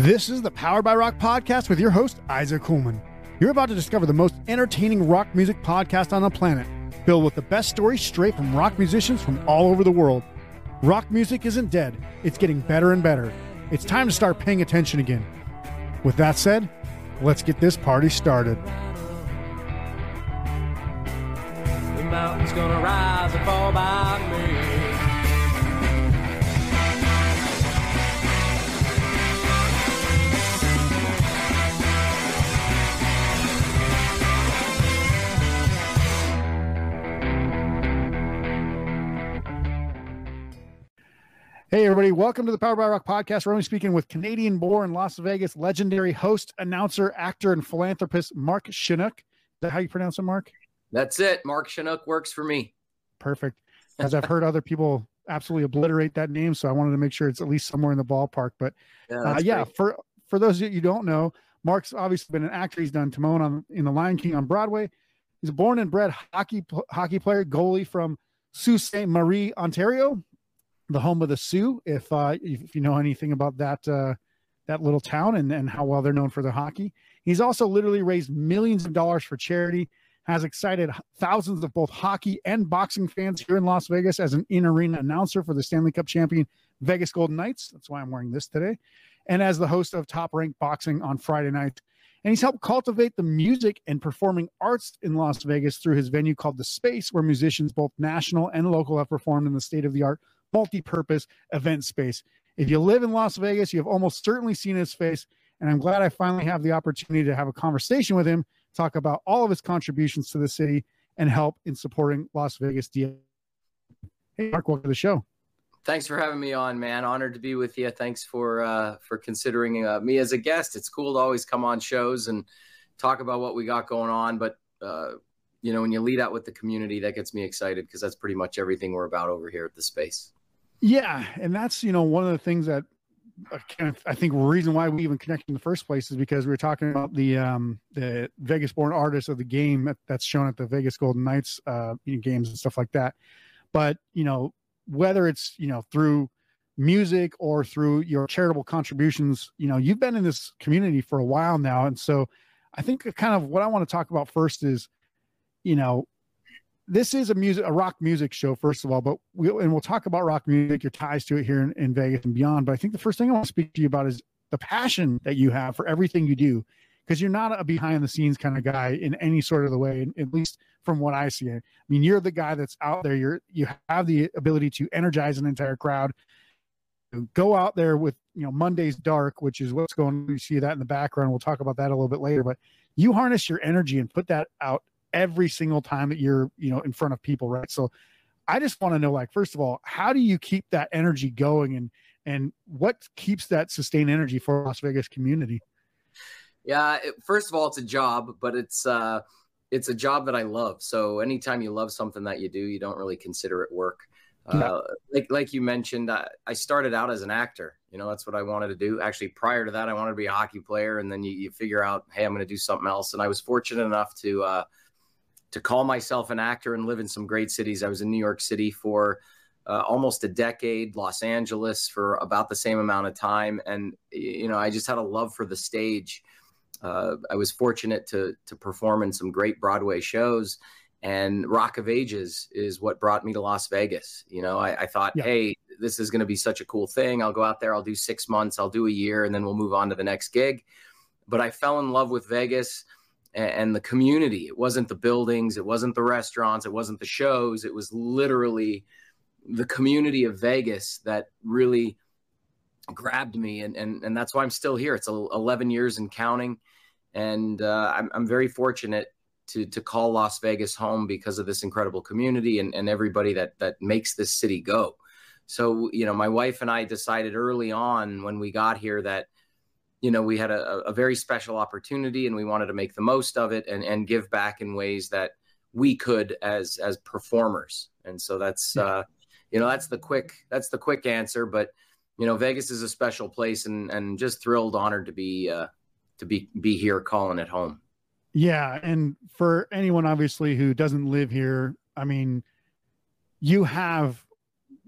This is the Powered by Rock podcast with your host, Isaac Coolman. You're about to discover the most entertaining rock music podcast on the planet, filled with the best stories straight from rock musicians from all over the world. Rock music isn't dead, it's getting better and better. It's time to start paying attention again. With that said, let's get this party started. The mountain's gonna rise and fall by me. Hey, everybody, welcome to the Power by Rock podcast. We're only speaking with Canadian born Las Vegas legendary host, announcer, actor, and philanthropist Mark Shunock. Is that how you pronounce it, Mark? That's it. Mark Shunock works for me. Perfect. As I've heard other people absolutely obliterate that name, so I wanted to make sure it's at least somewhere in the ballpark. But Yeah, uh, yeah, for for those of you don't know, Mark's obviously been an actor. He's done Timon on in The Lion King on Broadway. He's a born and bred hockey hockey player, goalie from Sault Ste. Marie, Ontario, the home of the Soo. If uh, if you know anything about that uh, that little town and and how well they're known for their hockey, he's also literally raised millions of dollars for charity. Has excited thousands of both hockey and boxing fans here in Las Vegas as an in arena announcer for the Stanley Cup champion Vegas Golden Knights. That's why I'm wearing this today and as the host of Top Rank Boxing on Friday night. And he's helped cultivate the music and performing arts in Las Vegas through his venue called The Space, where musicians, both national and local, have performed in the state of the art, multi purpose event space. If you live in Las Vegas, you have almost certainly seen his face. And I'm glad I finally have the opportunity to have a conversation with him, talk about all of his contributions to the city and help in supporting Las Vegas DL. Hey, Mark, welcome to the show. Thanks for having me on, man. Honored to be with you. Thanks for uh, for considering uh, me as a guest. It's cool to always come on shows and talk about what we got going on. But uh, you know, when you lead out with the community, that gets me excited because that's pretty much everything we're about over here at the space. Yeah, and that's you know one of the things that uh, I think reason why we even connected in the first place is because we were talking about the um the Vegas born artist of the game that, that's shown at the Vegas Golden Knights uh games and stuff like that. But you know whether it's you know through music or through your charitable contributions, you know you've been in this community for a while now, and so I think kind of what I want to talk about first is you know this is a music a rock music show first of all but we'll and we'll talk about rock music your ties to it here in, in vegas and beyond. But i think the first thing i want to speak to you about is the passion that you have for everything you do because you're not a behind the scenes kind of guy in any sort of the way at least from what i see. I mean you're the guy that's out there. You're you have the ability to energize an entire crowd go out there with you know monday's dark which is what's going you see that in the background. We'll talk about that a little bit later but you harness your energy and put that out every single time that you're you know in front of people right so i just want to know like first of all how do you keep that energy going and and what keeps that sustained energy for las vegas community Yeah, it, first of all, it's a job, but it's uh, it's a job that I love. So anytime you love something that you do, you don't really consider it work. Yeah. Uh, like like you mentioned, I, I started out as an actor. You know, that's what I wanted to do. Actually, prior to that, I wanted to be a hockey player, and then you, you figure out, hey, I'm going to do something else. And I was fortunate enough to uh, to call myself an actor and live in some great cities. I was in New York City for uh, almost a decade, Los Angeles for about the same amount of time, and you know, I just had a love for the stage. Uh, I was fortunate to to perform in some great Broadway shows, and Rock of Ages is what brought me to Las Vegas. You know, I, I thought, Yeah. hey, this is going to be such a cool thing. I'll go out there, I'll do six months, I'll do a year, and then we'll move on to the next gig. But I fell in love with Vegas and, the community. It wasn't the buildings, it wasn't the restaurants, it wasn't the shows. It was literally the community of Vegas that really grabbed me and and and that's why I'm still here. It's 11 years and counting, and uh, I'm I'm very fortunate to to call Las Vegas home because of this incredible community and and everybody that that makes this city go. So you know, my wife and I decided early on when we got here that you know we had a, a very special opportunity and we wanted to make the most of it and and give back in ways that we could as as performers. And so that's uh, you know that's the quick that's the quick answer, but you know Vegas is a special place and and just thrilled honored to be uh to be be here calling it home. Yeah, and for anyone obviously who doesn't live here, I mean, you have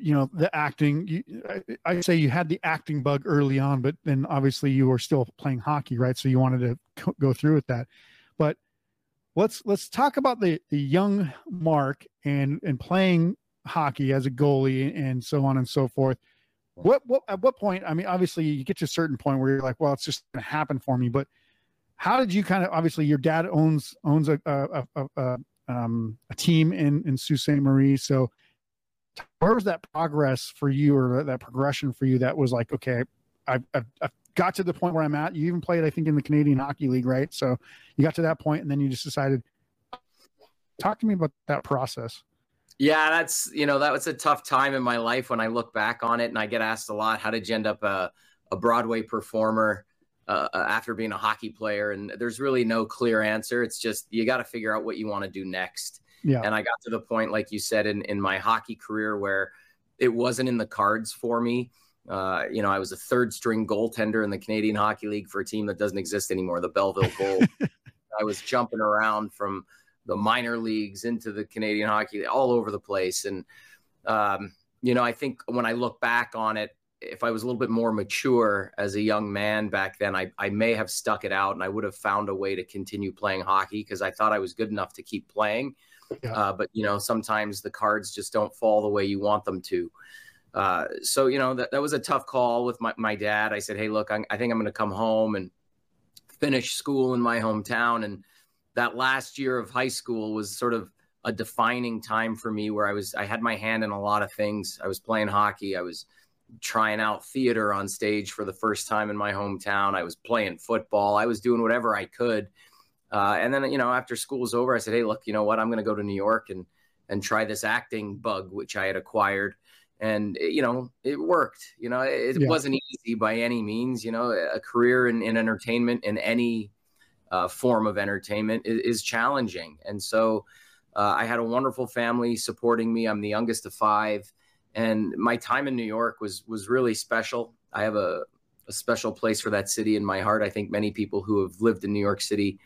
you know the acting you, I, I say you had the acting bug early on but then obviously you were still playing hockey right? So you wanted to co- go through with that. But let's let's talk about the the young mark and and playing hockey as a goalie and so on and so forth. What what at what point i mean obviously you get to a certain point where you're like well it's just going to happen for me but how did you kind of obviously your dad owns owns a a, a, a, um, a team in in Sault Ste. Marie so where was that progress for you or that progression for you that was like okay I've, I've, I've, got to the point where i'm at. You even played i think in the canadian hockey league right? So you got to that point and then you just decided talk to me about that process. Yeah that's you know that was a tough time in my life when i look back on it and i get asked a lot how did you end up a, a broadway performer uh, after being a hockey player? And there's really no clear answer. It's just you got to figure out what you want to do next yeah. And I got to the point, like you said, in, in my hockey career where it wasn't in the cards for me. Uh, you know, I was a third string goaltender in the Canadian Hockey League for a team that doesn't exist anymore, the Belleville Gold. I was jumping around from the minor leagues into the Canadian Hockey all over the place. And, um, you know, I think when I look back on it, if I was a little bit more mature as a young man back then, I, I may have stuck it out and I would have found a way to continue playing hockey because I thought I was good enough to keep playing. Yeah. Uh, but you know, sometimes the cards just don't fall the way you want them to. Uh, so you know that that was a tough call with my, my dad. I said, "Hey, look, I'm, I think I'm going to come home and finish school in my hometown." And that last year of high school was sort of a defining time for me, where I was I had my hand in a lot of things. I was playing hockey. I was trying out theater on stage for the first time in my hometown. I was playing football. I was doing whatever I could uh, and then, you know, after school was over, I said, "Hey, look, you know what? I'm going to go to New York and and try this acting bug, which I had acquired." And you know, it worked. You know, it, yeah. wasn't easy by any means. You know, a career in, in entertainment in any uh, form of entertainment is, is challenging. And so, uh, I had a wonderful family supporting me. I'm the youngest of five, and my time in New York was was really special. I have a a special place for that city in my heart. I think many people who have lived in New York City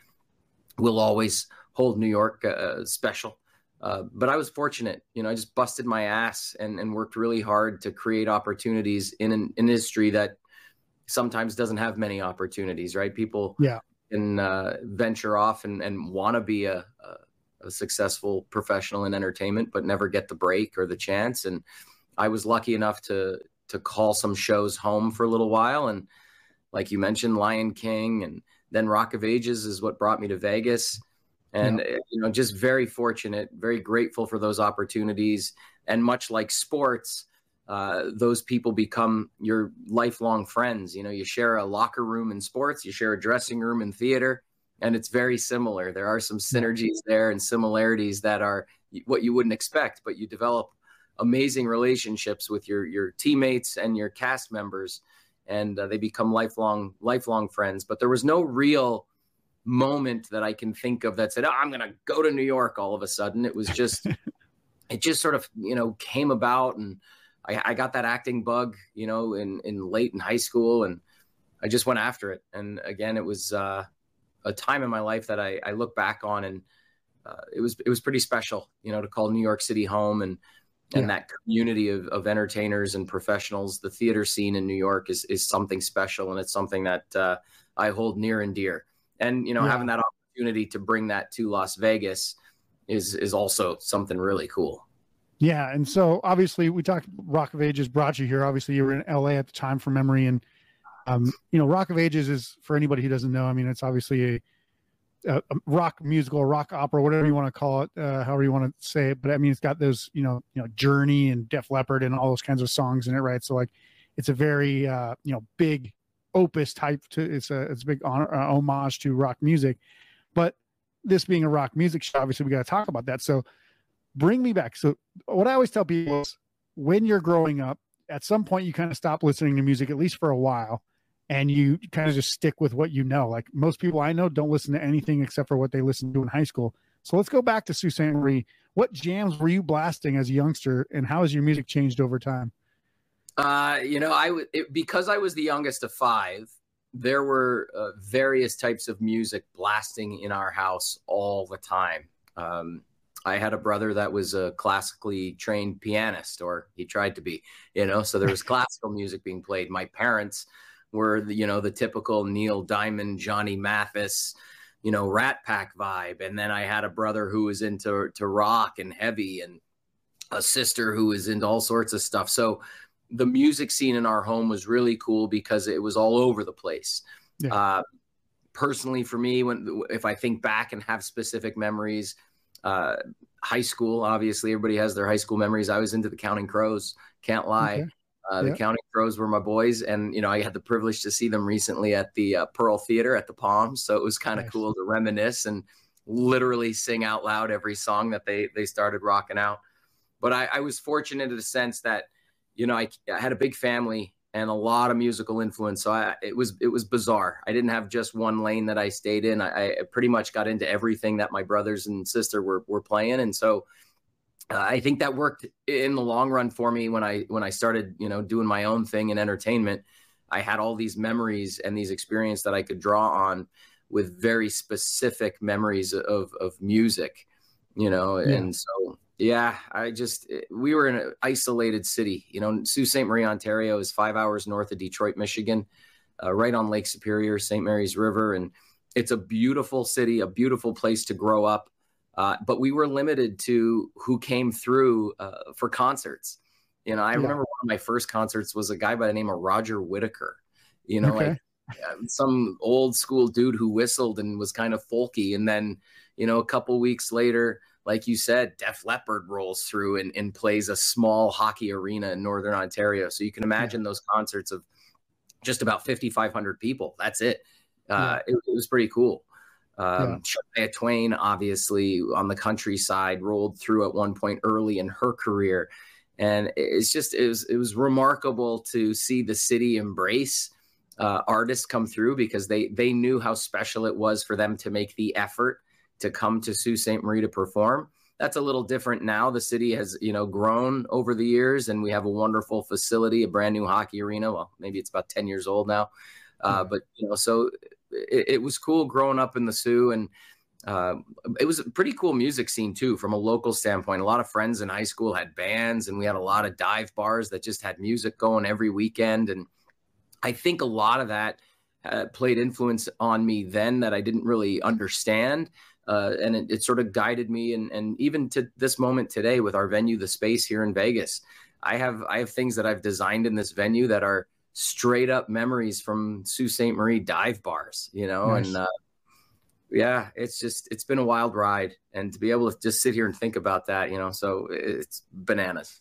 will always hold New York uh, special. Uh, but I was fortunate, you know, I just busted my ass and, and worked really hard to create opportunities in an industry that sometimes doesn't have many opportunities, right? People yeah. can uh, venture off and, and want to be a, a, a, successful professional in entertainment, but never get the break or the chance. And I was lucky enough to to call some shows home for a little while. And like you mentioned, Lion King and then Rock of Ages is what brought me to Vegas. And, yeah. you know, just very fortunate, very grateful for those opportunities. And much like sports, uh, those people become your lifelong friends. You know, you share a locker room in sports, you share a dressing room in theater, and it's very similar. There are some synergies there and similarities that are what you wouldn't expect, but you develop amazing relationships with your your teammates and your cast members and uh, they become lifelong lifelong friends. But there was no real moment that I can think of that said, oh, "I'm going to go to New York." All of a sudden, it was just it just sort of you know came about, and I, I got that acting bug, you know, in in late in high school, and I just went after it. And again, it was uh, a time in my life that I, I look back on, and uh, it was it was pretty special, you know, to call New York City home and and yeah. that community of, of entertainers and professionals the theater scene in new york is, is something special and it's something that uh, i hold near and dear and you know yeah. having that opportunity to bring that to las vegas is is also something really cool yeah and so obviously we talked rock of ages brought you here obviously you were in la at the time from memory and um, you know rock of ages is for anybody who doesn't know i mean it's obviously a a, rock musical, rock opera, whatever you want to call it, uh, however you want to say it. But I mean, it's got those, you know, you know, Journey and Def Leppard and all those kinds of songs in it, right? So like, it's a very, uh, you know, big opus type to it's a it's a big honor, uh, homage to rock music. But this being a rock music show, obviously we got to talk about that. So bring me back. So what I always tell people is when you're growing up, at some point you kind of stop listening to music at least for a while and you kind of just stick with what you know. Like most people I know don't listen to anything except for what they listened to in high school. So let's go back to Sault Ste. Marie. What jams were you blasting as a youngster, and how has your music changed over time? Uh, you know, I w- it, because I was the youngest of five. There were uh, various types of music blasting in our house all the time. Um, I had a brother that was a classically trained pianist, or he tried to be, you know, so there was classical music being played. My parents were, the, you know, the typical Neil Diamond, Johnny Mathis, you know, Rat Pack vibe. And then I had a brother who was into to rock and heavy, and a sister who was into all sorts of stuff. So the music scene in our home was really cool because it was all over the place. Yeah. Uh, personally, for me, when if I think back and have specific memories, uh, high school, obviously, everybody has their high school memories. I was into the Counting Crows. Can't lie. Okay. Uh, the Counting Crows were my boys, and you know I had the privilege to see them recently at the uh, Pearl Theater at the Palms. So it was kind of nice. cool to reminisce and literally sing out loud every song that they they started rocking out. But I, I was fortunate in a sense that you know I, I had a big family and a lot of musical influence. So I, it was it was bizarre. I didn't have just one lane that I stayed in. I, I pretty much got into everything that my brothers and sister were were playing, and so uh, I think that worked in the long run for me when I when I started you know doing my own thing in entertainment. I had all these memories and these experiences that I could draw on with very specific memories of of music, you know, yeah. and so yeah, I just we were in an isolated city. You know, Sault Ste. Marie, Ontario is five hours north of Detroit, Michigan, uh, right on Lake Superior, St. Mary's River, and it's a beautiful city, a beautiful place to grow up. Uh, but we were limited to who came through uh, for concerts. You know, I yeah. remember one of my first concerts was a guy by the name of Roger Whittaker. You know, okay. like some old school dude who whistled and was kind of folky, and then you know, a couple weeks later like you said, Def Leppard rolls through and, and plays a small hockey arena in Northern Ontario. So you can imagine yeah. those concerts of just about 5,500 people. That's it. Uh, yeah. it, it, was pretty cool. Um, yeah. Shania Twain, obviously, on the countryside, rolled through at one point early in her career. And it's just, it was, it was remarkable to see the city embrace uh, artists come through because they, they knew how special it was for them to make the effort to come to Sault Ste. Marie to perform. That's a little different now. The city has, you know, grown over the years, and we have a wonderful facility, a brand new hockey arena. Well, maybe it's about ten years old now, uh, but you know, so it, it, was cool growing up in the Soo and uh, it was a pretty cool music scene too, from a local standpoint. A lot of friends in high school had bands, and we had a lot of dive bars that just had music going every weekend, and I think a lot of that uh, played influence on me then that I didn't really understand uh, and it, it, sort of guided me and and even to this moment today with our venue the space here in vegas i have i have things that i've designed in this venue that are straight up memories from sault ste marie dive bars you know nice. and uh, yeah it's just it's been a wild ride and to be able to just sit here and think about that you know so it's bananas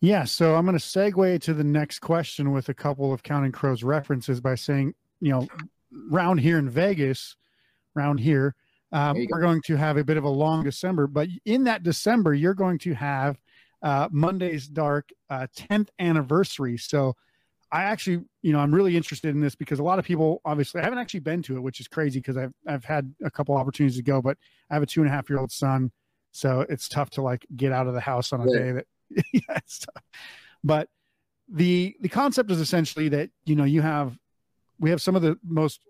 yeah so i'm going to segue to the next question with a couple of counting crows references by saying you know round here in vegas round here um, we're going to have a bit of a long December, but in that December, you're going to have uh, Monday's Dark uh, 10th anniversary. So I actually, you know, I'm really interested in this because a lot of people, obviously, I haven't actually been to it, which is crazy because I've I've had a couple opportunities to go, but I have a two and a half year old son, so it's tough to like get out of the house on a yeah. day that, yeah, it's tough. But the the concept is essentially that you know you have we have some of the most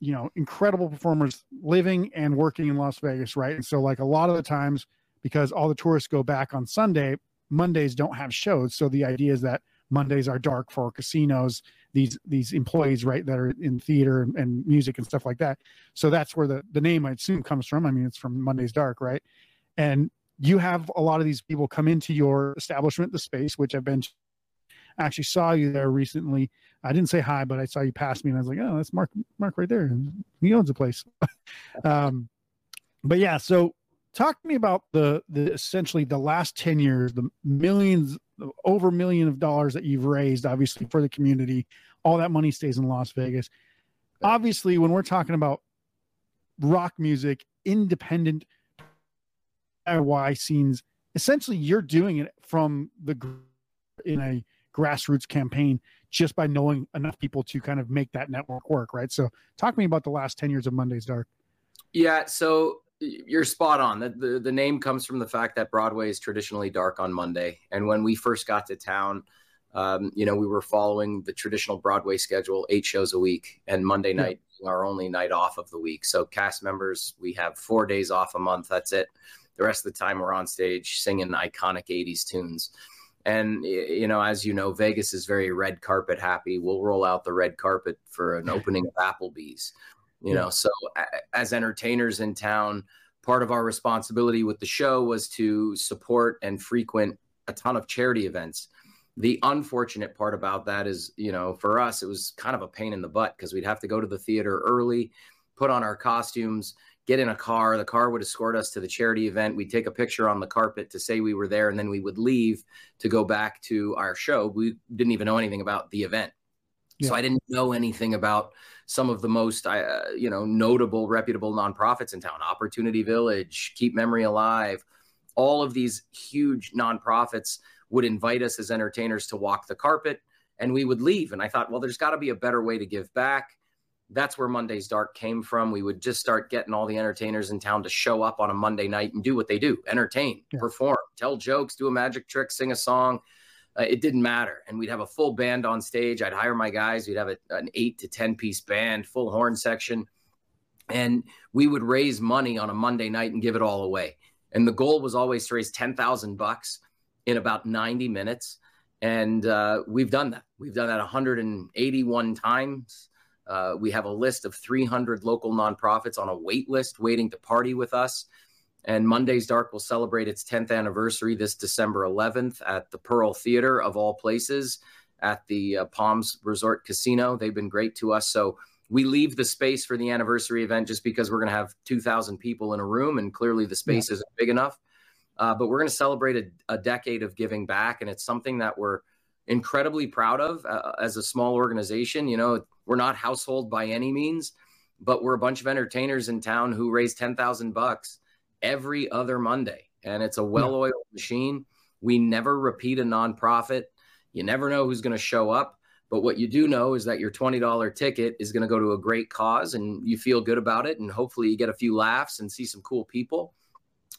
you know incredible performers living and working in Las Vegas, right? And so like a lot of the times because all the tourists go back on Sunday, Mondays don't have shows. So the idea is that Mondays are dark for casinos, these these employees, right, that are in theater and music and stuff like that. So that's where the the name I assume comes from. I mean, it's from Monday's Dark, right? And you have a lot of these people come into your establishment, the space, which I've been actually saw you there recently. I didn't say hi, but I saw you pass me, and I was like, "Oh, that's Mark. Mark right there. He owns the place." um, but yeah, so talk to me about the the essentially the last ten years, the millions, over a million of dollars that you've raised, obviously for the community. All that money stays in Las Vegas. Obviously, when we're talking about rock music, independent DIY scenes, essentially you're doing it from the in a grassroots campaign just by knowing enough people to kind of make that network work, right? So, talk to me about the last 10 years of Monday's Dark. Yeah, so you're spot on. The, the, the name comes from the fact that Broadway is traditionally dark on Monday. And when we first got to town, um, you know, we were following the traditional Broadway schedule, eight shows a week, and Monday night yeah. our only night off of the week. So cast members, we have four days off a month. That's it. The rest of the time, we're on stage singing iconic 80s tunes. And, you know, as you know, Vegas is very red carpet happy. We'll roll out the red carpet for an opening of Applebee's, you know. So, as entertainers in town, part of our responsibility with the show was to support and frequent a ton of charity events. The unfortunate part about that is, you know, for us, it was kind of a pain in the butt because we'd have to go to the theater early, put on our costumes, get in a car. The car would escort us to the charity event. We'd take a picture on the carpet to say we were there, and then we would leave to go back to our show. We didn't even know anything about the event. Yeah. So I didn't know anything about some of the most, uh, you know, notable, reputable nonprofits in town. Opportunity Village, Keep Memory Alive, all of these huge nonprofits would invite us as entertainers to walk the carpet, and we would leave. And I thought, well, there's got to be a better way to give back that's where Monday's Dark came from. We would just start getting all the entertainers in town to show up on a Monday night and do what they do entertain, yeah. perform, tell jokes, do a magic trick, sing a song. Uh, it didn't matter. And we'd have a full band on stage. I'd hire my guys. We'd have a, an eight to 10 piece band, full horn section. And we would raise money on a Monday night and give it all away. And the goal was always to raise 10,000 bucks in about 90 minutes. And uh, we've done that. We've done that 181 times. Uh, we have a list of 300 local nonprofits on a wait list waiting to party with us. And Monday's Dark will celebrate its 10th anniversary this December 11th at the Pearl Theater, of all places, at the uh, Palms Resort Casino. They've been great to us. So we leave the space for the anniversary event just because we're going to have 2,000 people in a room, and clearly the space yeah. isn't big enough. Uh, but we're going to celebrate a, a, decade of giving back, and it's something that we're incredibly proud of uh, as a small organization. You know, we're not household by any means, but we're a bunch of entertainers in town who raise 10,000 bucks every other Monday. And it's a well-oiled yeah. machine. We never repeat a nonprofit. You never know who's going to show up. But what you do know is that your $20 ticket is going to go to a great cause and you feel good about it. And hopefully you get a few laughs and see some cool people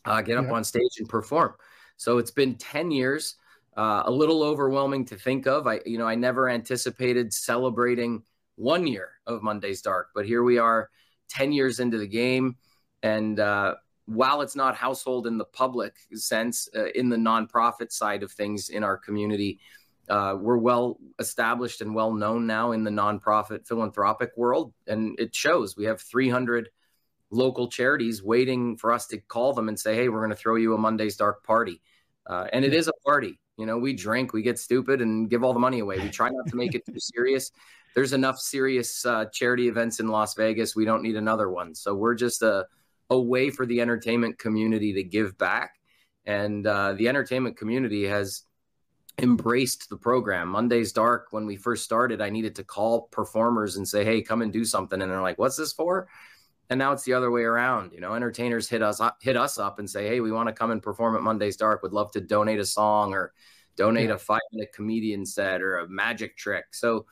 uh, get up yeah. on stage and perform. So it's been 10 years, uh, a little overwhelming to think of. I, you know, I never anticipated celebrating one year of Monday's Dark, but here we are 10 years into the game. And uh, while it's not household in the public sense, uh, in the nonprofit side of things in our community, uh, we're well established and well known now in the nonprofit philanthropic world. And it shows we have 300 local charities waiting for us to call them and say, hey, we're going to throw you a Monday's Dark party. Uh, and it is a party. You know, we drink, we get stupid, and give all the money away. We try not to make it too serious there's enough serious uh, charity events in Las Vegas. We don't need another one. So we're just a, a way for the entertainment community to give back. And uh, the entertainment community has embraced the program. Monday's Dark, when we first started, I needed to call performers and say, hey, come and do something. And they're like, what's this for? And now it's the other way around. You know, entertainers hit us up, hit us up and say, hey, we want to come and perform at Monday's Dark. Would love to donate a song or donate yeah. a five minute comedian set or a magic trick. So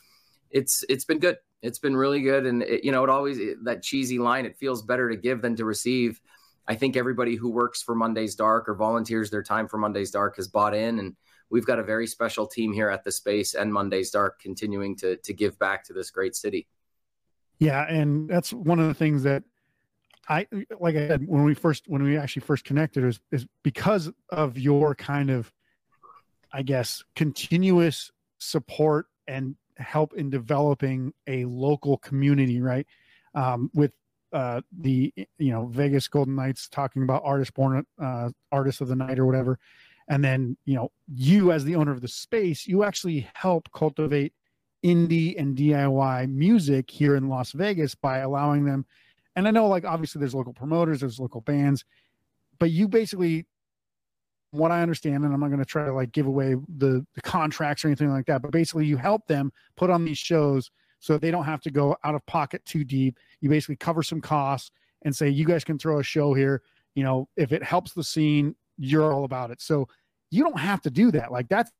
it's it's been good. It's been really good, and it, you know, it always it, that cheesy line. It feels better to give than to receive. I think everybody who works for Monday's Dark or volunteers their time for Monday's Dark has bought in, and we've got a very special team here at the space and Monday's Dark continuing to to give back to this great city. Yeah, and that's one of the things that I like I said when we first when we actually first connected is is because of your kind of I guess continuous support and help in developing a local community, right? Um, with uh, the you know Vegas Golden Knights talking about artist born uh, artist of the night or whatever, and then you know you as the owner of the space, you actually help cultivate indie and DIY music here in Las Vegas by allowing them. And I know like obviously there's local promoters, there's local bands, but you basically what I understand, and I'm not going to try to like give away the, the contracts or anything like that, but basically you help them put on these shows so they don't have to go out of pocket too deep. You basically cover some costs and say, you guys can throw a show here. You know, if it helps the scene, you're all about it. So you don't have to do that. Like that's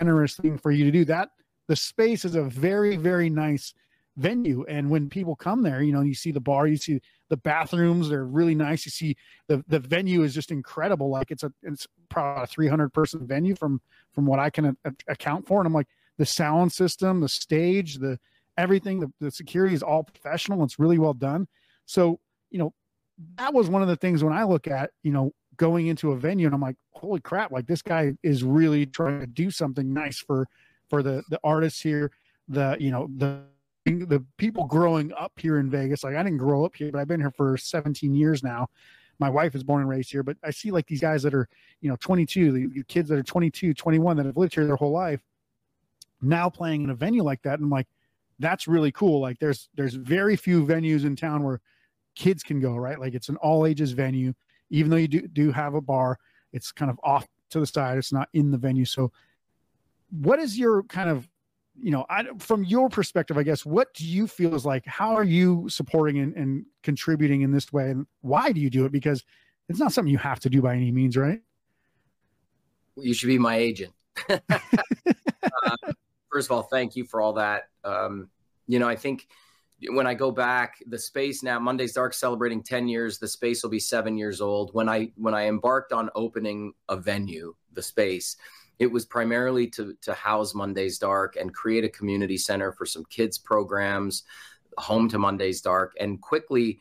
interesting for you to do that. The space is a very, very nice venue. And when people come there, you know, you see the bar, you see the bathrooms, they're really nice. You see the the venue is just incredible. Like it's a it's probably a 300 person venue from from what I can a- account for. And I'm like the sound system, the stage, the everything, the, the security is all professional. It's really well done. So, you know, that was one of the things when I look at, you know, going into a venue and I'm like, holy crap, like this guy is really trying to do something nice for for the the artists here, the you know, the the people growing up here in Vegas. Like I didn't grow up here, but I've been here for 17 years now. My wife is born and raised here, but I see like these guys that are, you know, 22, the kids that are 22, 21 that have lived here their whole life now playing in a venue like that. And I'm like, that's really cool. Like there's there's very few venues in town where kids can go, right? Like it's an all ages venue even though you do, do have a bar, it's kind of off to the side. It's not in the venue. So, what is your kind of, you know, I, from your perspective, I guess, what do you feel is like? How are you supporting and, and contributing in this way, and why do you do it? Because it's not something you have to do by any means, right? You should be my agent. uh, first of all, thank you for all that. Um, you know, I think when I go back, the space now Monday's Dark celebrating 10 years, the space will be 7 years old. When I when I embarked on opening a venue, the space, it was primarily to to house Monday's Dark and create a community center for some kids programs, home to Monday's Dark and quickly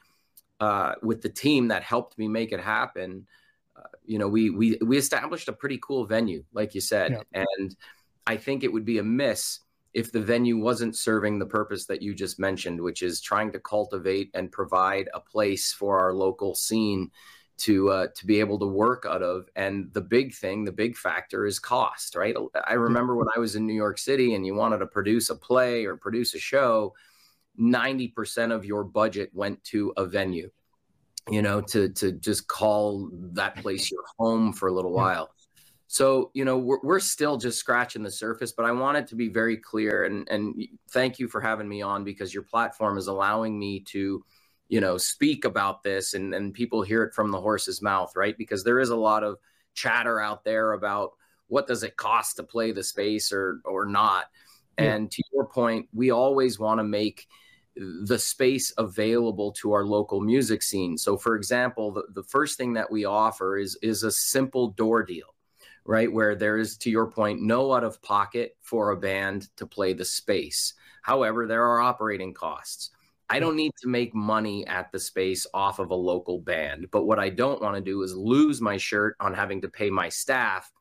uh, with the team that helped me make it happen, uh, you know, we we we established a pretty cool venue like you said yeah. and I think it would be a miss if the venue wasn't serving the purpose that you just mentioned, which is trying to cultivate and provide a place for our local scene to uh, to be able to work out of. And the big thing, the big factor is cost, right? I remember when I was in New York City and you wanted to produce a play or produce a show, ninety percent of your budget went to a venue. You know, to to just call that place your home for a little while. So, you know, we're, we're still just scratching the surface, but I want it to be very clear. And, and thank you for having me on because your platform is allowing me to, you know, speak about this and, and people hear it from the horse's mouth, right? Because there is a lot of chatter out there about what does it cost to play the space or, or not. Yeah. And to your point, we always want to make the space available to our local music scene. So, for example, the, the first thing that we offer is is a simple door deal right? Where there is, to your point, no out of pocket for a band to play the space. However, there are operating costs. I don't need to make money at the space off of a local band. But what I don't want to do is lose my shirt on having to pay my staff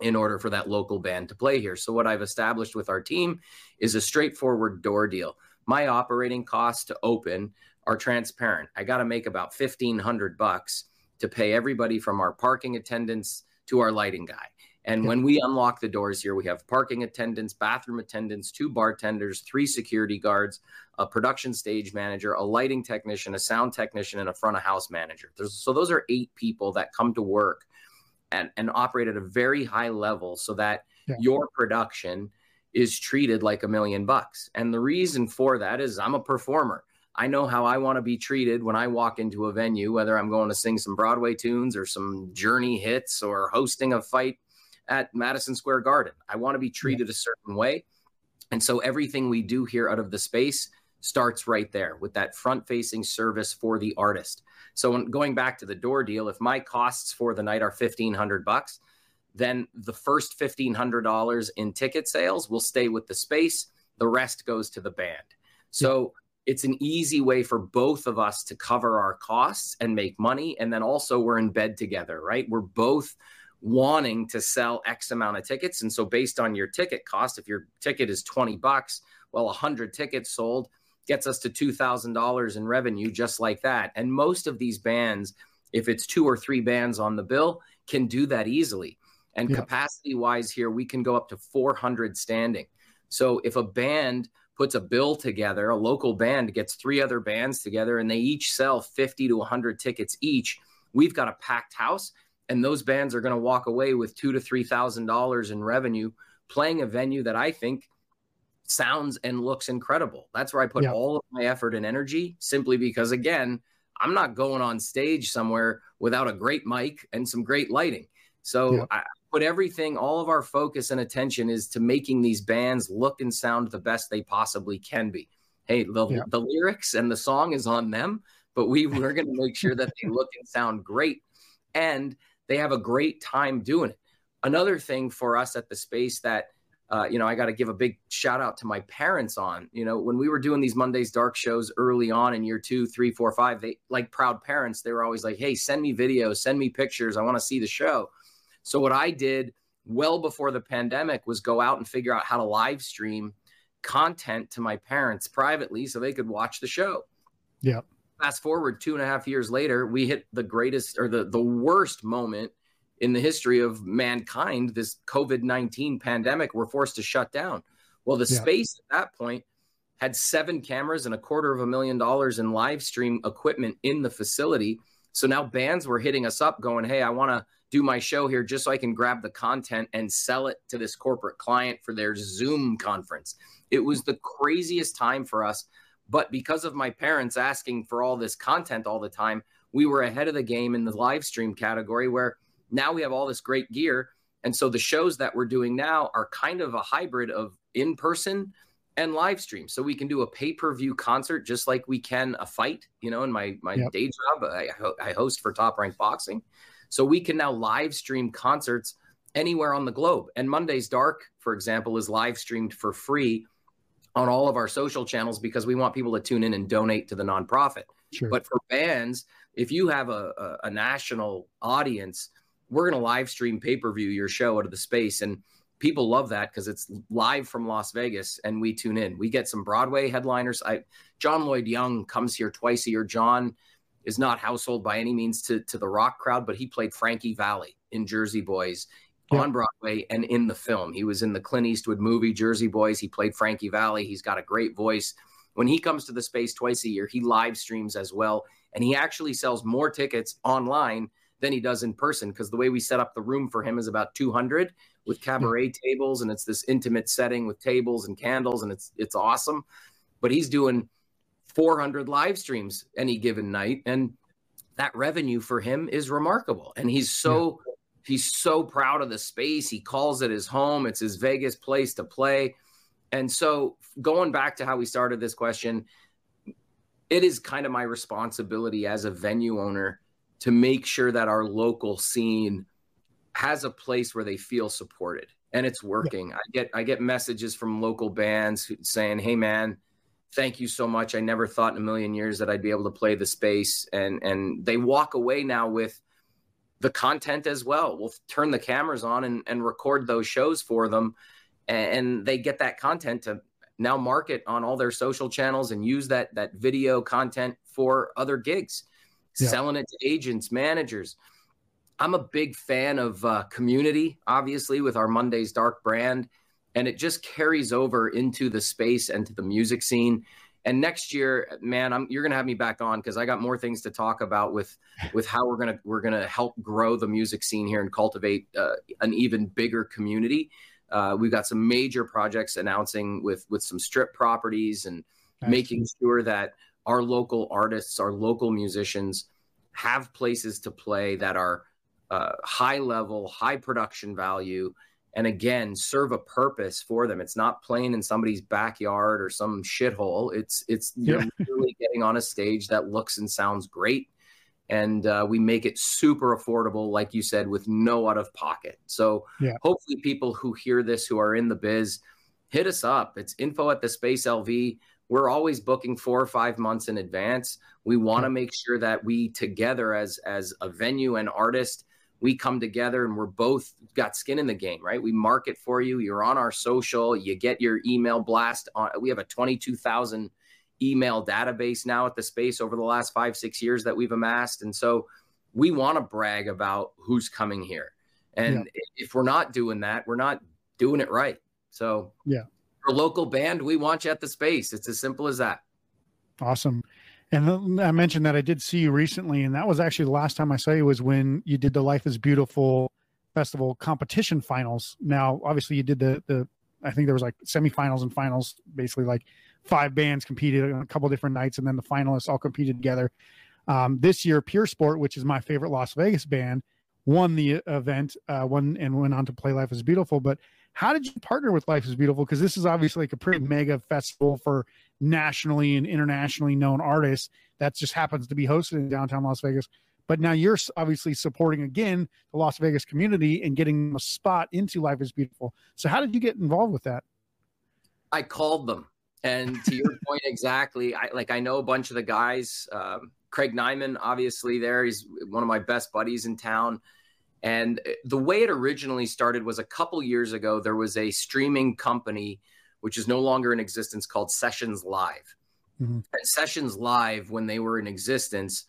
in order for that local band to play here. So, what I've established with our team is a straightforward door deal. My operating costs to open are transparent. I got to make about 1500 bucks to pay everybody from our parking attendants to our lighting guy. And when we unlock the doors here, we have parking attendants, bathroom attendants, two bartenders, three security guards, a production stage manager, a lighting technician, a sound technician, and a front of house manager. There's, so those are eight people that come to work and, and operate at a very high level so that yeah. your production is treated like a million bucks. And the reason for that is I'm a performer. I know how I want to be treated when I walk into a venue, whether I'm going to sing some Broadway tunes or some Journey hits or hosting a fight at Madison Square Garden. I want to be treated a certain way. And so everything we do here out of the space starts right there with that front facing service for the artist. So when going back to the door deal, if my costs for the night are 1500 bucks, then the first $1500 in ticket sales will stay with the space, the rest goes to the band. So it's an easy way for both of us to cover our costs and make money. And then also we're in bed together, right? We're both wanting to sell X amount of tickets. And so based on your ticket cost, if your ticket is 20 bucks, well, 100 tickets sold gets us to $2,000 in revenue just like that. And most of these bands, if it's two or three bands on the bill, can do that easily. And yeah. capacity wise here, we can go up to 400 standing. So if a band puts a bill together, a local band gets three other bands together and they each sell 50 to 100 tickets each, we've got a packed house and those bands are going to walk away with two to three thousand dollars in revenue playing a venue that I think sounds and looks incredible. That's where I put yeah. all of my effort and energy simply because again, I'm not going on stage somewhere without a great mic and some great lighting. So yeah. I, put everything, all of our focus and attention is to making these bands look and sound the best they possibly can be. Hey, the, yeah. the lyrics and the song is on them, but we we're going to make sure that they look and sound great and they have a great time doing it. Another thing for us at the space that uh, you know, I got to give a big shout out to my parents on, you know, when we were doing these Mondays dark shows early on in year two, three, four, five, they like proud parents, they were always like, Hey, send me videos, send me pictures. I want to see the show. So what I did well before the pandemic was go out and figure out how to live stream content to my parents privately so they could watch the show. Yeah. Fast forward two and a half years later, we hit the greatest or the, the worst moment in the history of mankind, this COVID 19 pandemic, we're forced to shut down. Well, the yeah. space at that point had seven cameras and a quarter of a million dollars in live stream equipment in the facility. So now bands were hitting us up going, Hey, I want to do my show here just so I can grab the content and sell it to this corporate client for their Zoom conference. It was the craziest time for us. But because of my parents asking for all this content all the time, we were ahead of the game in the live stream category where now we have all this great gear. And so the shows that we're doing now are kind of a hybrid of in person and live stream. So we can do a pay per view concert just like we can a fight. You know, in my my yep. day job, I, I host for Top Rank Boxing. So we can now live stream concerts anywhere on the globe. And Monday's Dark, for example, is live streamed for free on all of our social channels because we want people to tune in and donate to the nonprofit. Sure. But for bands, if you have a, a, a national audience, we're going to live stream pay per view your show out of the space. And people love that because it's live from Las Vegas and we tune in. We get some Broadway headliners. I, John Lloyd Young comes here twice a year. John is not household by any means to, to the rock crowd, but he played Frankie Valli in Jersey Boys yeah. on Broadway and in the film. He was in the Clint Eastwood movie Jersey Boys. He played Frankie Valli. He's got a great voice. When he comes to the space twice a year, he live streams as well. And he actually sells more tickets online than he does in person because the way we set up the room for him is about 200 with cabaret tables and it's this intimate setting with tables and candles and it's it's awesome but he's doing 400 live streams any given night and that revenue for him is remarkable and he's so yeah. He's so proud of the space he calls it his home it's his Vegas place to play and so going back to how we started this question it is kind of my responsibility as a venue owner to make sure that our local scene has a place where they feel supported and it's working. Yeah. I get I get messages from local bands saying, "Hey man, thank you so much. I never thought in a million years that I'd be able to play the space." And and they walk away now with the content as well. We'll turn the cameras on and, and record those shows for them and they get that content to now market on all their social channels and use that that video content for other gigs yeah. selling it to agents, managers. I'm a big fan of uh, community, obviously, with our Mondays Dark brand, and it just carries over into the space and to the music scene. And next year, man, I'm, you're gonna have me back on because I got more things to talk about with with how we're gonna we're gonna help grow the music scene here and cultivate uh, an even bigger community. Uh, we've got some major projects announcing with with some strip properties and nice. making sure that our local artists, our local musicians have places to play that are uh, high level, high production value, and again serve a purpose for them. It's not playing in somebody's backyard or some shithole. It's it's yeah. really getting on a stage that looks and sounds great, and uh, we make it super affordable, like you said, with no out of pocket. So yeah. hopefully, people who hear this who are in the biz, hit us up. It's info at the Space LV we're always booking four or five months in advance. We want to make sure that we together as as a venue and artist, we come together and we're both got skin in the game, right? We market for you. You're on our social. You get your email blast on. We have a 22,000 email database now at the space over the last five six years that we've amassed, and so we want to brag about who's coming here. And yeah. if we're not doing that, we're not doing it right. So yeah, a local band, we want you at the space. It's as simple as that. Awesome. And I mentioned that I did see you recently, and that was actually the last time I saw you was when you did the Life is Beautiful festival competition finals. Now, obviously, you did the the I think there was like semifinals and finals, basically like five bands competed on a couple different nights, and then the finalists all competed together. Um, this year, Pure Sport, which is my favorite Las Vegas band, won the event, uh, won and went on to play Life is Beautiful. But how did you partner with Life is Beautiful? Because this is obviously like a pretty mega festival for nationally and internationally known artists that just happens to be hosted in downtown Las Vegas. but now you're obviously supporting again the Las Vegas community and getting a spot into Life is Beautiful. So how did you get involved with that? I called them. And to your point, exactly. I like I know a bunch of the guys. Um, Craig Nyman, obviously, there. He's one of my best buddies in town. And uh, the way it originally started was a couple years ago. There was a streaming company, which is no longer in existence, called Sessions Live. Mm-hmm. And Sessions Live, when they were in existence,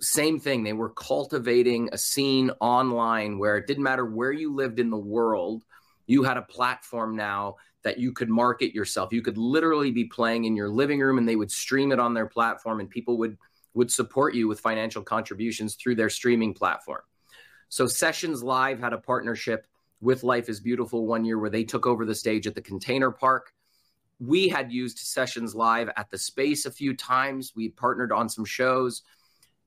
same thing. They were cultivating a scene online where it didn't matter where you lived in the world, you had a platform now that you could market yourself. You could literally be playing in your living room and they would stream it on their platform and people would would support you with financial contributions through their streaming platform. So Sessions Live had a partnership with Life is Beautiful one year where they took over the stage at the container park. We had used Sessions Live at the space a few times. We partnered on some shows.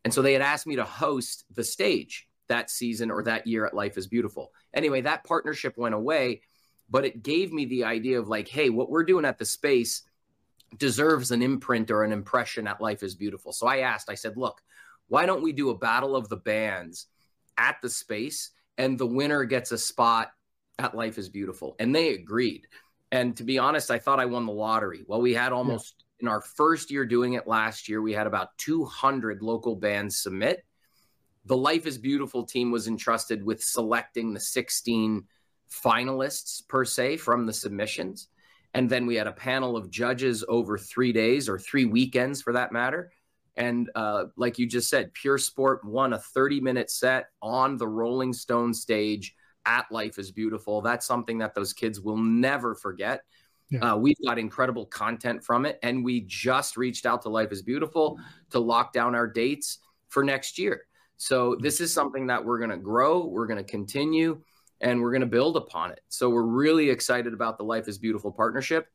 And so they had asked me to host the stage that season or that year at Life is Beautiful. Anyway, that partnership went away, but it gave me the idea of like, hey, what we're doing at the space deserves an imprint or an impression at Life is Beautiful. So I asked, I said, look, why don't we do a battle of the bands at the space and the winner gets a spot at Life is Beautiful? And they agreed. And to be honest, I thought I won the lottery. Well, we had almost in our first year doing it last year, we had about 200 local bands submit. The Life is Beautiful team was entrusted with selecting the 16 finalists per se from the submissions. And then we had a panel of judges over three days or three weekends for that matter. And uh, like you just said, Pure Sport won a 30 minute set on the Rolling Stone stage at Life is Beautiful. That's something that those kids will never forget. Yeah. Uh, we've got incredible content from it, and we just reached out to Life is Beautiful to lock down our dates for next year. So this is something that we're going to grow, we're going to continue, and we're going to build upon it. So we're really excited about the Life is Beautiful partnership.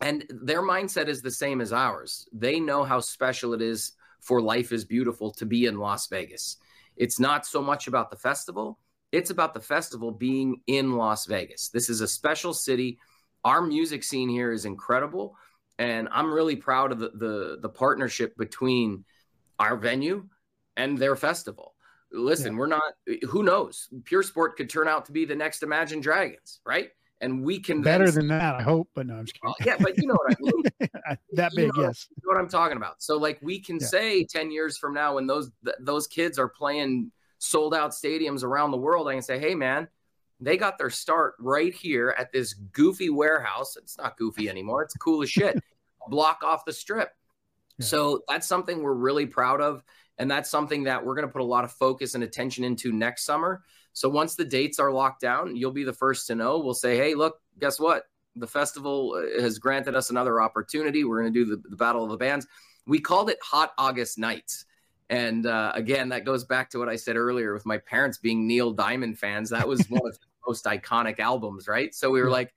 And their mindset is the same as ours. They know how special it is for Life is Beautiful to be in Las Vegas. It's not so much about the festival, it's about the festival being in Las Vegas. This is a special city our music scene here is incredible, and I'm really proud of the the, the partnership between our venue and their festival. Listen, yeah. we're not. Who knows? Pure Sport could turn out to be the next Imagine Dragons, right? And we can better than that, I hope. But no, I'm just kidding. yeah, but you know what I mean. that big, you know, yes. You know what I'm talking about. So, like, we can yeah. say ten years from now, when those th- those kids are playing sold out stadiums around the world, I can say, "Hey, man, they got their start right here at this goofy warehouse. It's not goofy anymore. It's cool as shit. block off the strip. Yeah. So that's something we're really proud of. And that's something that we're going to put a lot of focus and attention into next summer. So once the dates are locked down, you'll be the first to know. We'll say, hey, look, guess what? The festival uh, has granted us another opportunity. We're going to do the, the Battle of the Bands. We called it Hot August Nights. And uh, again, that goes back to what I said earlier with my parents being Neil Diamond fans. That was one of the most iconic albums, right? So we were like,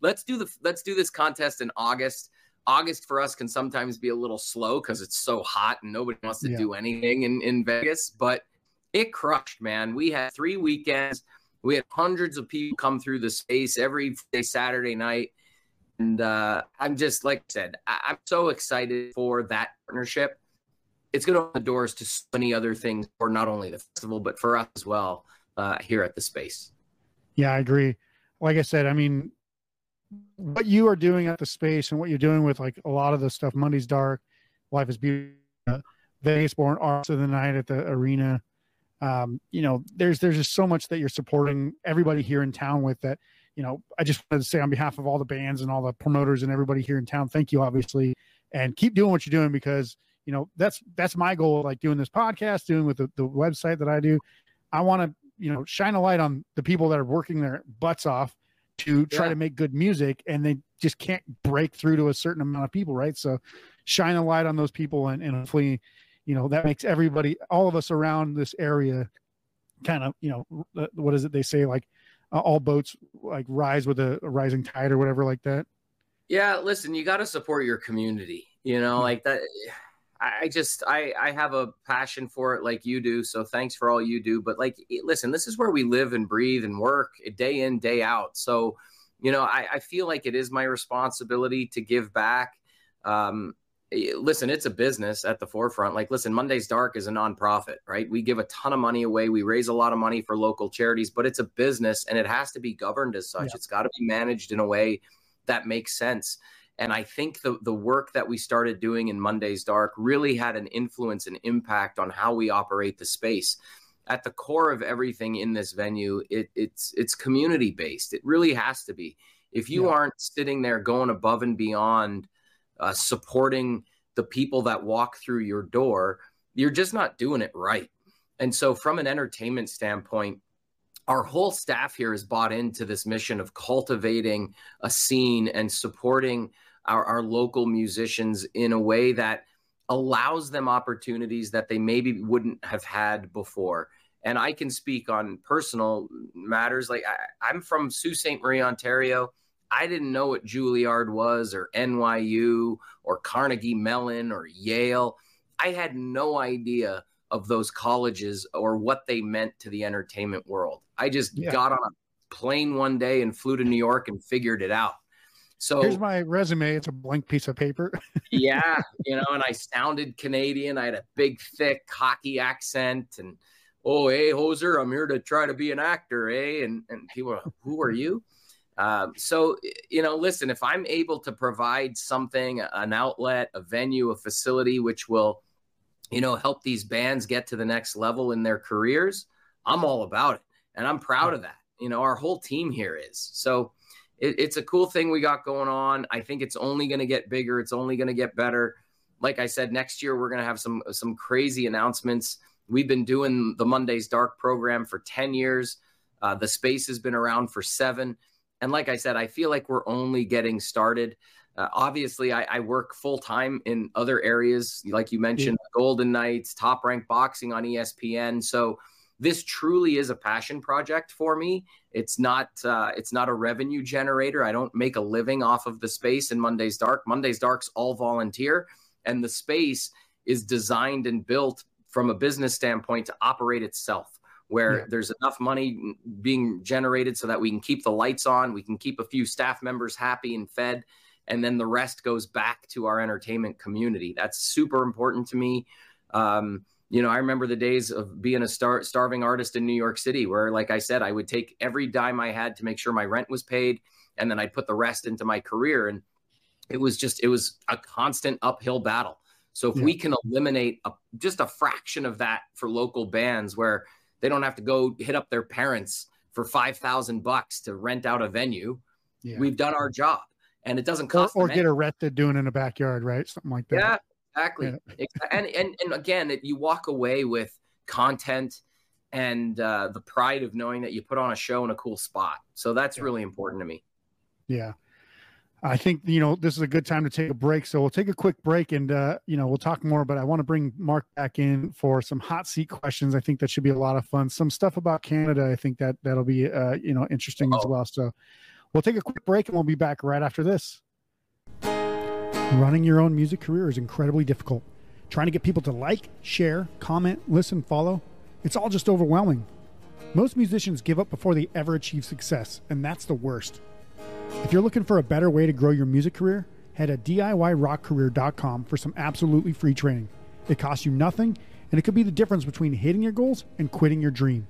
let's do the let's do this contest in August. August for us can sometimes be a little slow because it's so hot and nobody wants to yeah. do anything in, in Vegas, but it crushed, man. We had three weekends. We had hundreds of people come through the space every day, Saturday night. And uh, I'm just, like I said, I- I'm so excited for that partnership it's going to open the doors to so many other things for not only the festival but for us as well uh, here at the space. Yeah, I agree. Like I said, I mean, what you are doing at the space and what you're doing with like a lot of the stuff, Monday's Dark, Life is Beautiful, uh, Vegas Born Arts of the Night at the arena. Um, you know, there's there's just so much that you're supporting everybody here in town with that. You know, I just wanted to say on behalf of all the bands and all the promoters and everybody here in town, thank you, obviously, and keep doing what you're doing because you know that's that's my goal like doing this podcast doing with the, the website that i do i want to you know shine a light on the people that are working their butts off to try yeah. to make good music and they just can't break through to a certain amount of people right so shine a light on those people and, and hopefully you know that makes everybody all of us around this area kind of you know uh, what is it they say like uh, all boats like rise with a, a rising tide or whatever like that yeah listen you got to support your community you know mm-hmm. like that I just I I have a passion for it like you do. So thanks for all you do. But like, listen, this is where we live and breathe and work day in day out. So you know, I, I feel like it is my responsibility to give back. Um, Eh, listen, it's a business at the forefront. Like, listen, Monday's Dark is a nonprofit, right? We give a ton of money away. We raise a lot of money for local charities, but it's a business and it has to be governed as such. Yeah. It's got to be managed in a way that makes sense. And I think the the work that we started doing in Monday's Dark really had an influence and impact on how we operate the space. At the core of everything in this venue, it, it's it's community based. It really has to be. If you yeah. aren't sitting there going above and beyond uh, supporting the people that walk through your door, you're just not doing it right. And so, from an entertainment standpoint, our whole staff here is bought into this mission of cultivating a scene and supporting our, our local musicians in a way that allows them opportunities that they maybe wouldn't have had before. And I can speak on personal matters. Like I, am from Sault Ste. Marie, Ontario. I didn't know what Juilliard was or NYU or Carnegie Mellon or Yale. I had no idea of those colleges or what they meant to the entertainment world. I just yeah. got on a plane one day and flew to New York and figured it out. So here's my resume. It's a blank piece of paper. yeah, you know, and I sounded Canadian. I had a big, thick, cocky accent, and oh, hey, hoser, I'm here to try to be an actor, eh? And and people, are, who are you? Um, so, you know, listen, if I'm able to provide something, an outlet, a venue, a facility, which will, you know, help these bands get to the next level in their careers, I'm all about it. And I'm proud of that. You know, our whole team here is. So it, it's a cool thing we got going on. I think it's only going to get bigger. It's only going to get better. Like I said, next year, we're going to have some, some crazy announcements. We've been doing the Mondays Dark program for 10 years. Uh, the space has been around for seven. And like I said, I feel like we're only getting started. Uh, obviously, I, I work full time in other areas, like you mentioned, yeah. Golden Knights, Top Rank Boxing on ESPN. So this truly is a passion project for me. It's not uh, it's not a revenue generator. I don't make a living off of the space in Monday's Dark. Monday's Dark's all volunteer, and the space is designed and built from a business standpoint to operate itself where yeah. there's enough money being generated so that we can keep the lights on, we can keep a few staff members happy and fed, and then the rest goes back to our entertainment community. That's super important to me. Um, you know, I remember the days of being a star- starving artist in New York City, where, like I said, I would take every dime I had to make sure my rent was paid, and then I'd put the rest into my career. And it was just, it was a constant uphill battle. So if yeah. we can eliminate a, just a fraction of that for local bands, where they don't have to go hit up their parents for 5000 bucks to rent out a venue. Yeah. We've done our job and it doesn't cost or, or get arrested doing in a backyard, right? Something like that. Yeah, exactly. Yeah. and, and, and again, it, you walk away with content and uh, the pride of knowing that you put on a show in a cool spot. So that's yeah. really important to me. Yeah. I think you know this is a good time to take a break, so we'll take a quick break and uh, you know we'll talk more. But I want to bring Mark back in for some hot seat questions. I think that should be a lot of fun. Some stuff about Canada. I think that that'll be uh, you know interesting Uh-oh. as well. So we'll take a quick break and we'll be back right after this. Running your own music career is incredibly difficult. Trying to get people to like, share, comment, listen, follow, it's all just overwhelming. Most musicians give up before they ever achieve success, and that's the worst. If you're looking for a better way to grow your music career, head to DIYrockcareer.com for some absolutely free training. It costs you nothing, and it could be the difference between hitting your goals and quitting your dream.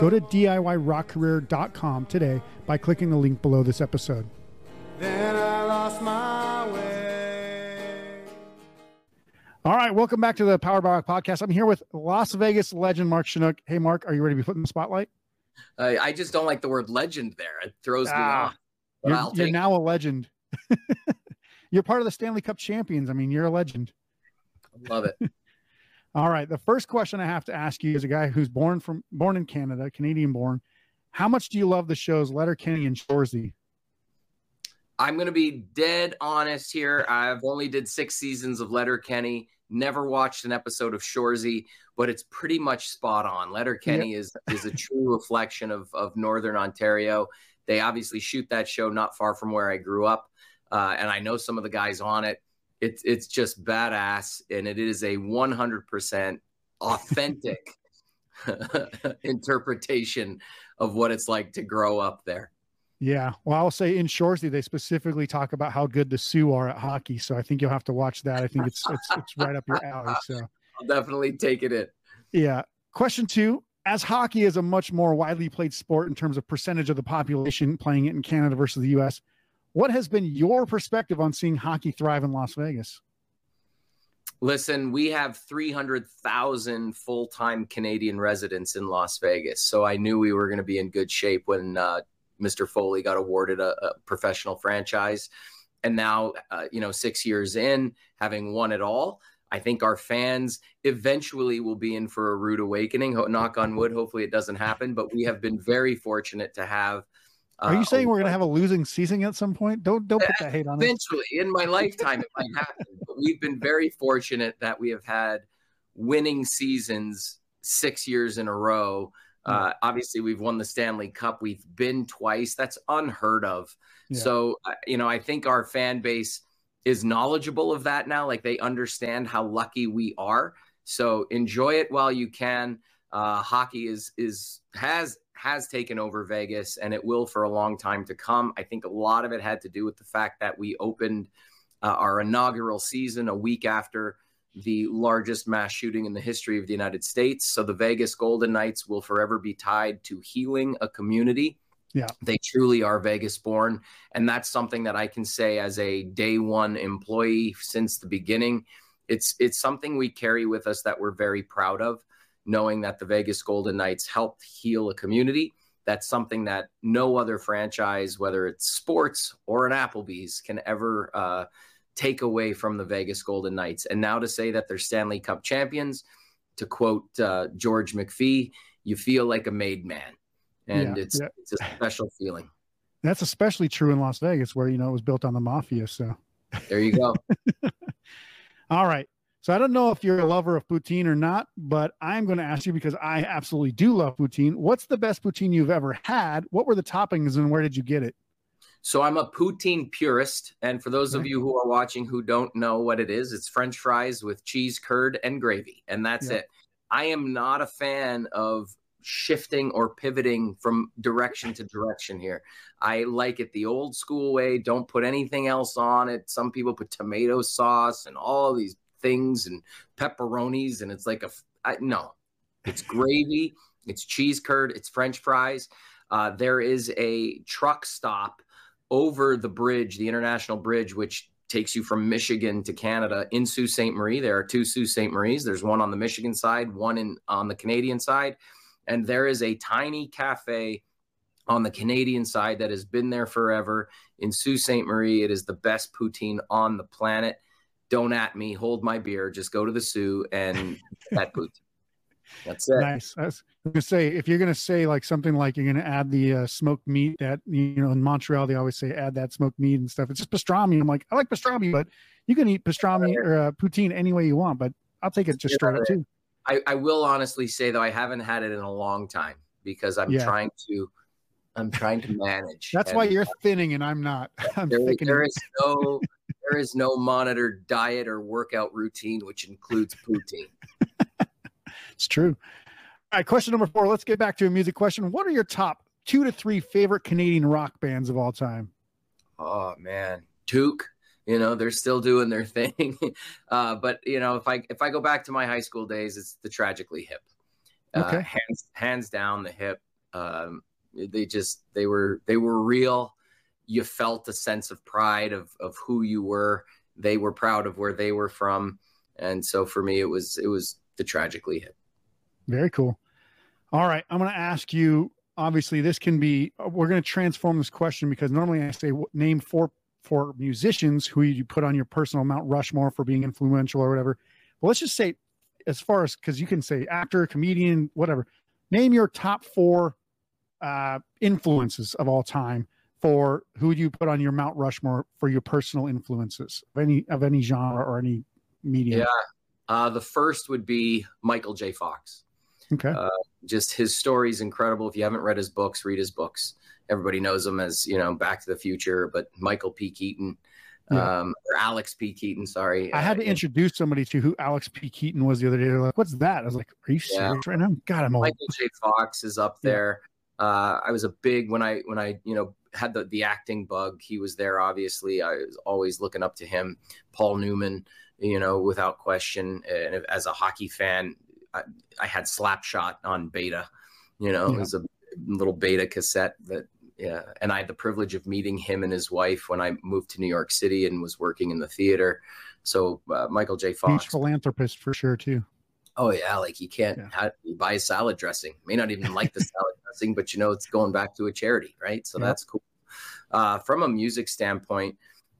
Go to DIYrockcareer.com today by clicking the link below this episode. All right, welcome back to the Power by Rock podcast. I'm here with Las Vegas legend Mark Shunock. Hey, Mark, are you ready to be put in the spotlight? Uh, I just don't like the word legend there. It throws ah. me off. You're, you're now a legend. you're part of the Stanley Cup champions. I mean, you're a legend. Love it. All right. The first question I have to ask you is a guy who's born from born in Canada, Canadian born. How much do you love the shows Letterkenny and Shoresy? I'm going to be dead honest here. I've only did six seasons of Letterkenny. Never watched an episode of Shoresy, but it's pretty much spot on. Letter Letterkenny is is a true reflection of of Northern Ontario. They obviously shoot that show not far from where I grew up, uh, and I know some of the guys on it. It's it's just badass, and it is a 100% authentic interpretation of what it's like to grow up there. Yeah. Well, I'll say in Shoresy, they specifically talk about how good the Soo are at hockey. So I think you'll have to watch that. I think it's it's it's right up your alley. So I'll definitely take it in. Yeah. Question two As hockey is a much more widely played sport in terms of percentage of the population playing it in Canada versus the US, what has been your perspective on seeing hockey thrive in Las Vegas? Listen, we have 300,000 full time Canadian residents in Las Vegas. So I knew we were going to be in good shape when uh, Mr. Foley got awarded a, a professional franchise. And now, uh, you know, six years in, having won it all, I think our fans eventually will be in for a rude awakening. Knock on wood. Hopefully it doesn't happen. But we have been very fortunate to have. Uh, Are you saying we're going to have a losing season at some point? Don't don't put that hate on Eventually, us. in my lifetime, it might happen. But we've been very fortunate that we have had winning seasons six years in a row. Uh, obviously, we've won the Stanley Cup. We've been twice. That's unheard of. Yeah. So, uh, you know, I think our fan base is knowledgeable of that now. Like they understand how lucky we are. So enjoy it while you can. Uh, hockey is is has has taken over Vegas, and it will for a long time to come. I think a lot of it had to do with the fact that we opened uh, our inaugural season a week after the largest mass shooting in the history of the United States. So the Vegas Golden Knights will forever be tied to healing a community. Yeah. They truly are Vegas born. And that's something that I can say as a day one employee since the beginning. It's it's something we carry with us that we're very proud of, knowing that the Vegas Golden Knights helped heal a community. That's something that no other franchise, whether it's sports or an Applebee's, can ever uh, take away from the Vegas Golden Knights. And now to say that they're Stanley Cup champions, to quote uh, George McPhee, you feel like a made man. And yeah, it's yeah. it's a special feeling. That's especially true in Las Vegas, where you know it was built on the mafia. So there you go. All right. So I don't know if you're a lover of poutine or not, but I'm going to ask you because I absolutely do love poutine. What's the best poutine you've ever had? What were the toppings and where did you get it? So I'm a poutine purist, and for those of you who are watching who don't know what it is, it's French fries with cheese, curd, and gravy, and that's yeah. it. I am not a fan of shifting or pivoting from direction to direction here. I like it the old school way. Don't put anything else on it. Some people put tomato sauce and all these things and pepperonis, and it's like a I, no. It's gravy. It's cheese curd. It's French fries. Uh, there is a truck stop over the bridge, the international bridge, which takes you from Michigan to Canada in Sault Ste. Marie. There are two Sault Ste. Maries. There's one on the Michigan side, one in on the Canadian side, and there is a tiny cafe on the Canadian side that has been there forever in Sault Ste. Marie. It is the best poutine on the planet. Don't at me, hold my beer. Just go to the Soo and that poutine. That's it. Nice. I was gonna say if you're gonna say like something like you're gonna add the uh, smoked meat that you know in Montreal they always say add that smoked meat and stuff. It's just pastrami. I'm like I like pastrami, but you can eat pastrami or uh, poutine any way you want. But I'll take it just straight up too. I, I will honestly say though I haven't had it in a long time because I'm yeah. trying to I'm trying to manage. That's and, why you're thinning and I'm not. I'm there, there is no there is no monitored diet or workout routine which includes poutine. It's true. All right, question number four. Let's get back to a music question. What are your top two to three favorite Canadian rock bands of all time? Oh man, Toque. You know they're still doing their thing, uh, but you know if I if I go back to my high school days, it's the Tragically Hip. Uh, okay. hands hands down the hip. Um, they just they were they were real. You felt a sense of pride of of who you were. They were proud of where they were from, and so for me, it was it was the Tragically Hip. Very cool. All right. I'm going to ask you. Obviously, this can be. We're going to transform this question because normally I say name four for musicians who you put on your personal Mount Rushmore for being influential or whatever. But let's just say, as far as because you can say actor, comedian, whatever. Name your top four uh, influences of all time for who you put on your Mount Rushmore for your personal influences of any of any genre or any medium. Yeah, uh, the first would be Michael J. Fox. Okay. Uh, just his story is incredible. If you haven't read his books, read his books. Everybody knows him as you know Back to the Future, but Michael P. Keaton, yeah. um, or Alex P. Keaton. Sorry, I had to uh, introduce somebody to who Alex P. Keaton was the other day. They're like, "What's that?" I was like, "Are you serious yeah. right now?" God, I'm old. Michael J. Fox is up there. Yeah. Uh, I was a big when I when I you know had the the acting bug. He was there, obviously. I was always looking up to him. Paul Newman, you know, without question. And as a hockey fan, I, I had Slapshot on beta. You know, it was a little beta cassette that yeah and i had the privilege of meeting him and his wife when i moved to new york city and was working in the theater. So uh, michael j. Fox. Huge philanthropist for sure too. Oh yeah like you can't yeah. have, you buy salad dressing. May not even like the salad dressing but you know it's going back to a charity right? So yeah. that's cool. Uh, from a music standpoint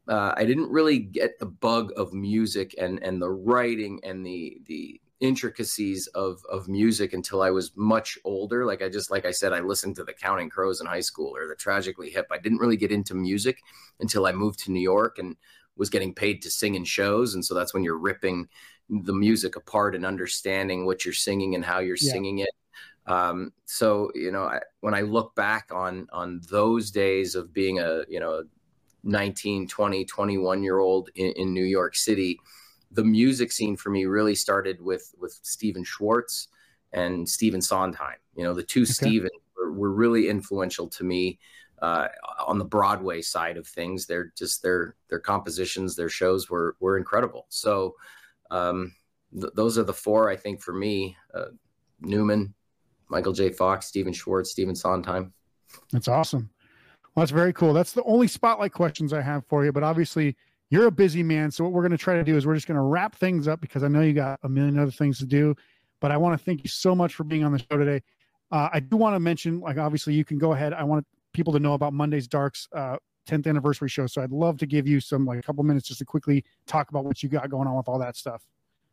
uh, i didn't really get the bug of music and and the writing and the the intricacies of of music until I was much older. Like I just like I said, I listened to the Counting Crows in high school or the Tragically Hip. I didn't really get into music until I moved to New York and was getting paid to sing in shows. And so that's when you're ripping the music apart and understanding what you're singing and how you're yeah. singing it. Um, so you know, I, when I look back on on those days of being a you know 19, 20, 21 year old in, in New York City the music scene for me really started with with Stephen Schwartz and Stephen Sondheim. You know, the two okay. Stephen were, were, really influential to me uh, on the Broadway side of things. They're just their their compositions, their shows were were incredible. So um, th- those are the four I think for me: uh, Newman, Michael J. Fox, Stephen Schwartz, Stephen Sondheim. That's awesome. Well, that's very cool. That's the only spotlight questions I have for you. But obviously, you're a busy man. So what we're going to try to do is we're just going to wrap things up because I know you got a million other things to do. But I want to thank you so much for being on the show today. Uh, I do want to mention, like, obviously, you can go ahead. I want people to know about Monday's Darks uh, 10th anniversary show. So I'd love to give you some, like, a couple minutes just to quickly talk about what you got going on with all that stuff.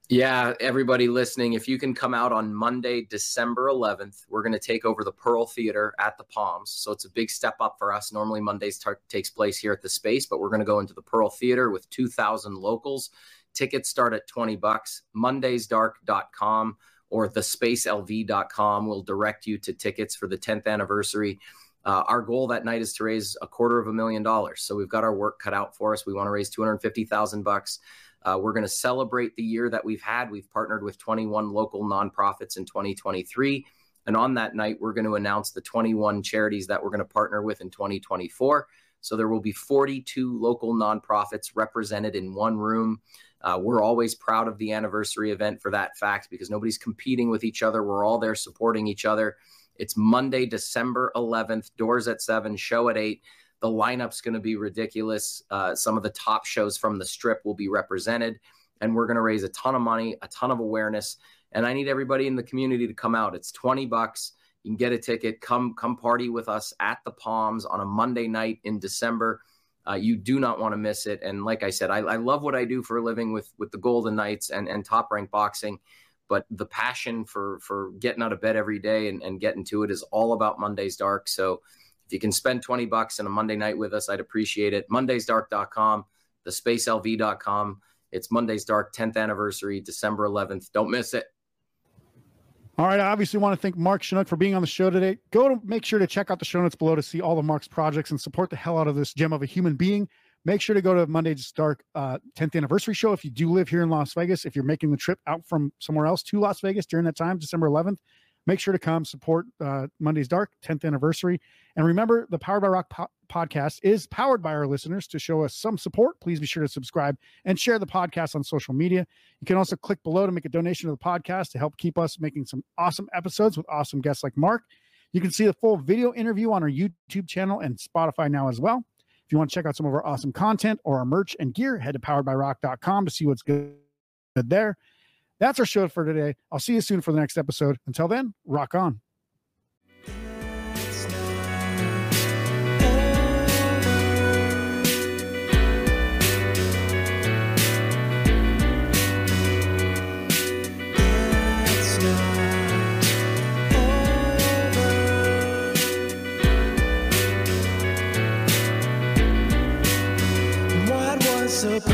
Yeah, everybody listening, if you can come out on Monday, December 11th, we're going to take over the Pearl Theater at the Palms. So it's a big step up for us. Normally, Mondays t- takes place here at the space, but we're going to go into the Pearl Theater with 2,000 locals. Tickets start at 20 bucks. Mondaysdark.com or thespacelv.com will direct you to tickets for the 10th anniversary. Uh, our goal that night is to raise a quarter of a million dollars. So we've got our work cut out for us. We want to raise 250,000 bucks. Uh, we're going to celebrate the year that we've had. We've partnered with 21 local nonprofits in 2023. And on that night, we're going to announce the 21 charities that we're going to partner with in 2024. So there will be 42 local nonprofits represented in one room. Uh, we're always proud of the anniversary event for that fact because nobody's competing with each other. We're all there supporting each other. It's Monday, December 11th, doors at 7, show at 8. The lineup's going to be ridiculous. Uh, some of the top shows from the strip will be represented, and we're going to raise a ton of money, a ton of awareness. And I need everybody in the community to come out. It's 20 bucks. You can get a ticket. Come, come party with us at the Palms on a Monday night in December. Uh, you do not want to miss it. And like I said, I, I, love what I do for a living with with the Golden Knights and and top rank boxing. But the passion for for getting out of bed every day and, and getting to it is all about Monday's Dark. So you can spend 20 bucks on a Monday night with us, I'd appreciate it. Mondaysdark.com, thespacelv.com. It's Monday's Dark 10th anniversary, December 11th. Don't miss it. All right. I obviously want to thank Mark Shunock for being on the show today. Go to make sure to check out the show notes below to see all of Mark's projects and support the hell out of this gem of a human being. Make sure to go to Monday's Dark uh, 10th anniversary show if you do live here in Las Vegas. If you're making the trip out from somewhere else to Las Vegas during that time, December 11th, make sure to come support uh, Monday's Dark 10th anniversary. And remember, the Powered by Rock po- podcast is powered by our listeners. To show us some support, please be sure to subscribe and share the podcast on social media. You can also click below to make a donation to the podcast to help keep us making some awesome episodes with awesome guests like Mark. You can see the full video interview on our YouTube channel and Spotify now as well. If you want to check out some of our awesome content or our merch and gear, head to poweredbyrock.com to see what's good there. That's our show for today. I'll see you soon for the next episode. Until then, rock on. So.